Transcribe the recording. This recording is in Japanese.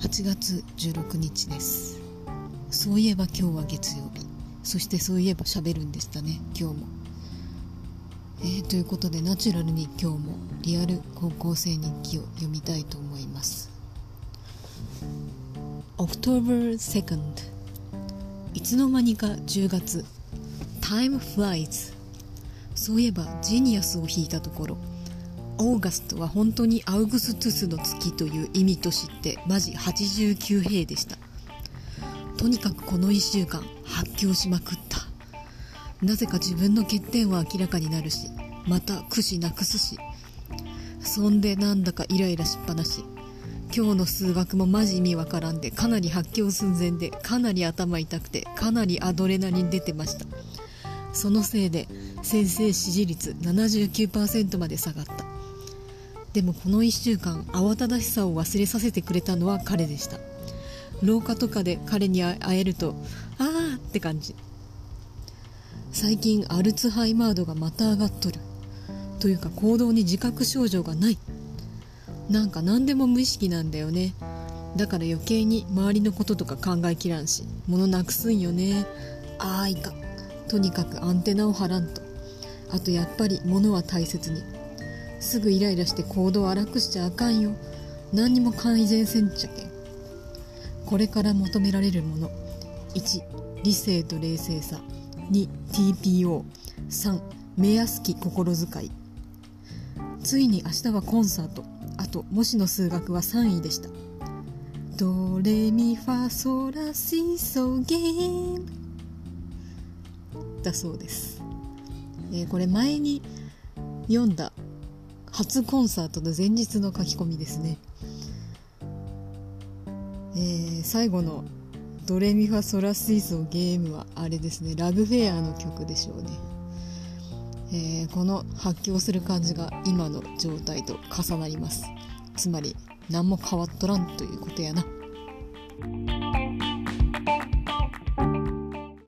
8月16日です。そういえば今日は月曜日。そしてそういえば喋るんでしたね。今日も。えー、ということでナチュラルに今日もリアル高校生日記を読みたいと思います。October 2nd いつの間にか10月。Time flies そういえばジニアスを引いたところ。オーガストは本当にアウグストゥスの月という意味と知ってマジ89兵でした。とにかくこの1週間発狂しまくった。なぜか自分の欠点は明らかになるしまた苦しなくすし。そんでなんだかイライラしっぱなし。今日の数学もマジ意味わからんでかなり発狂寸前でかなり頭痛くてかなりアドレナリン出てました。そのせいで先生支持率79%まで下がった。でもこの1週間慌ただしさを忘れさせてくれたのは彼でした。廊下とかで彼に会えるとあーって感じ。最近アルツハイマー度がまた上がっとる。というか行動に自覚症状がない。なんか何でも無意識なんだよね。だから余計に周りのこととか考えきらんし物なくすんよね。あーいかとにかくアンテナを張らんと。あとやっぱり物は大切に。すぐイライラして行動荒くしちゃあかんよ。何にも改善せんちゃけん。これから求められるもの。1理性と冷静さ。2TPO3 目安き心遣い。ついに明日はコンサート。あと模試の数学は3位でした。ドレミファソラシソゲームだそうです、えー、これ前に読んだ初コンサートの前日の書き込みですね、えー、最後のドレミファソラシソゲームはあれですね。ラブフェアの曲でしょうね、えー、この発狂する感じが今の状態と重なります。つまり何も変わっとらんということやな。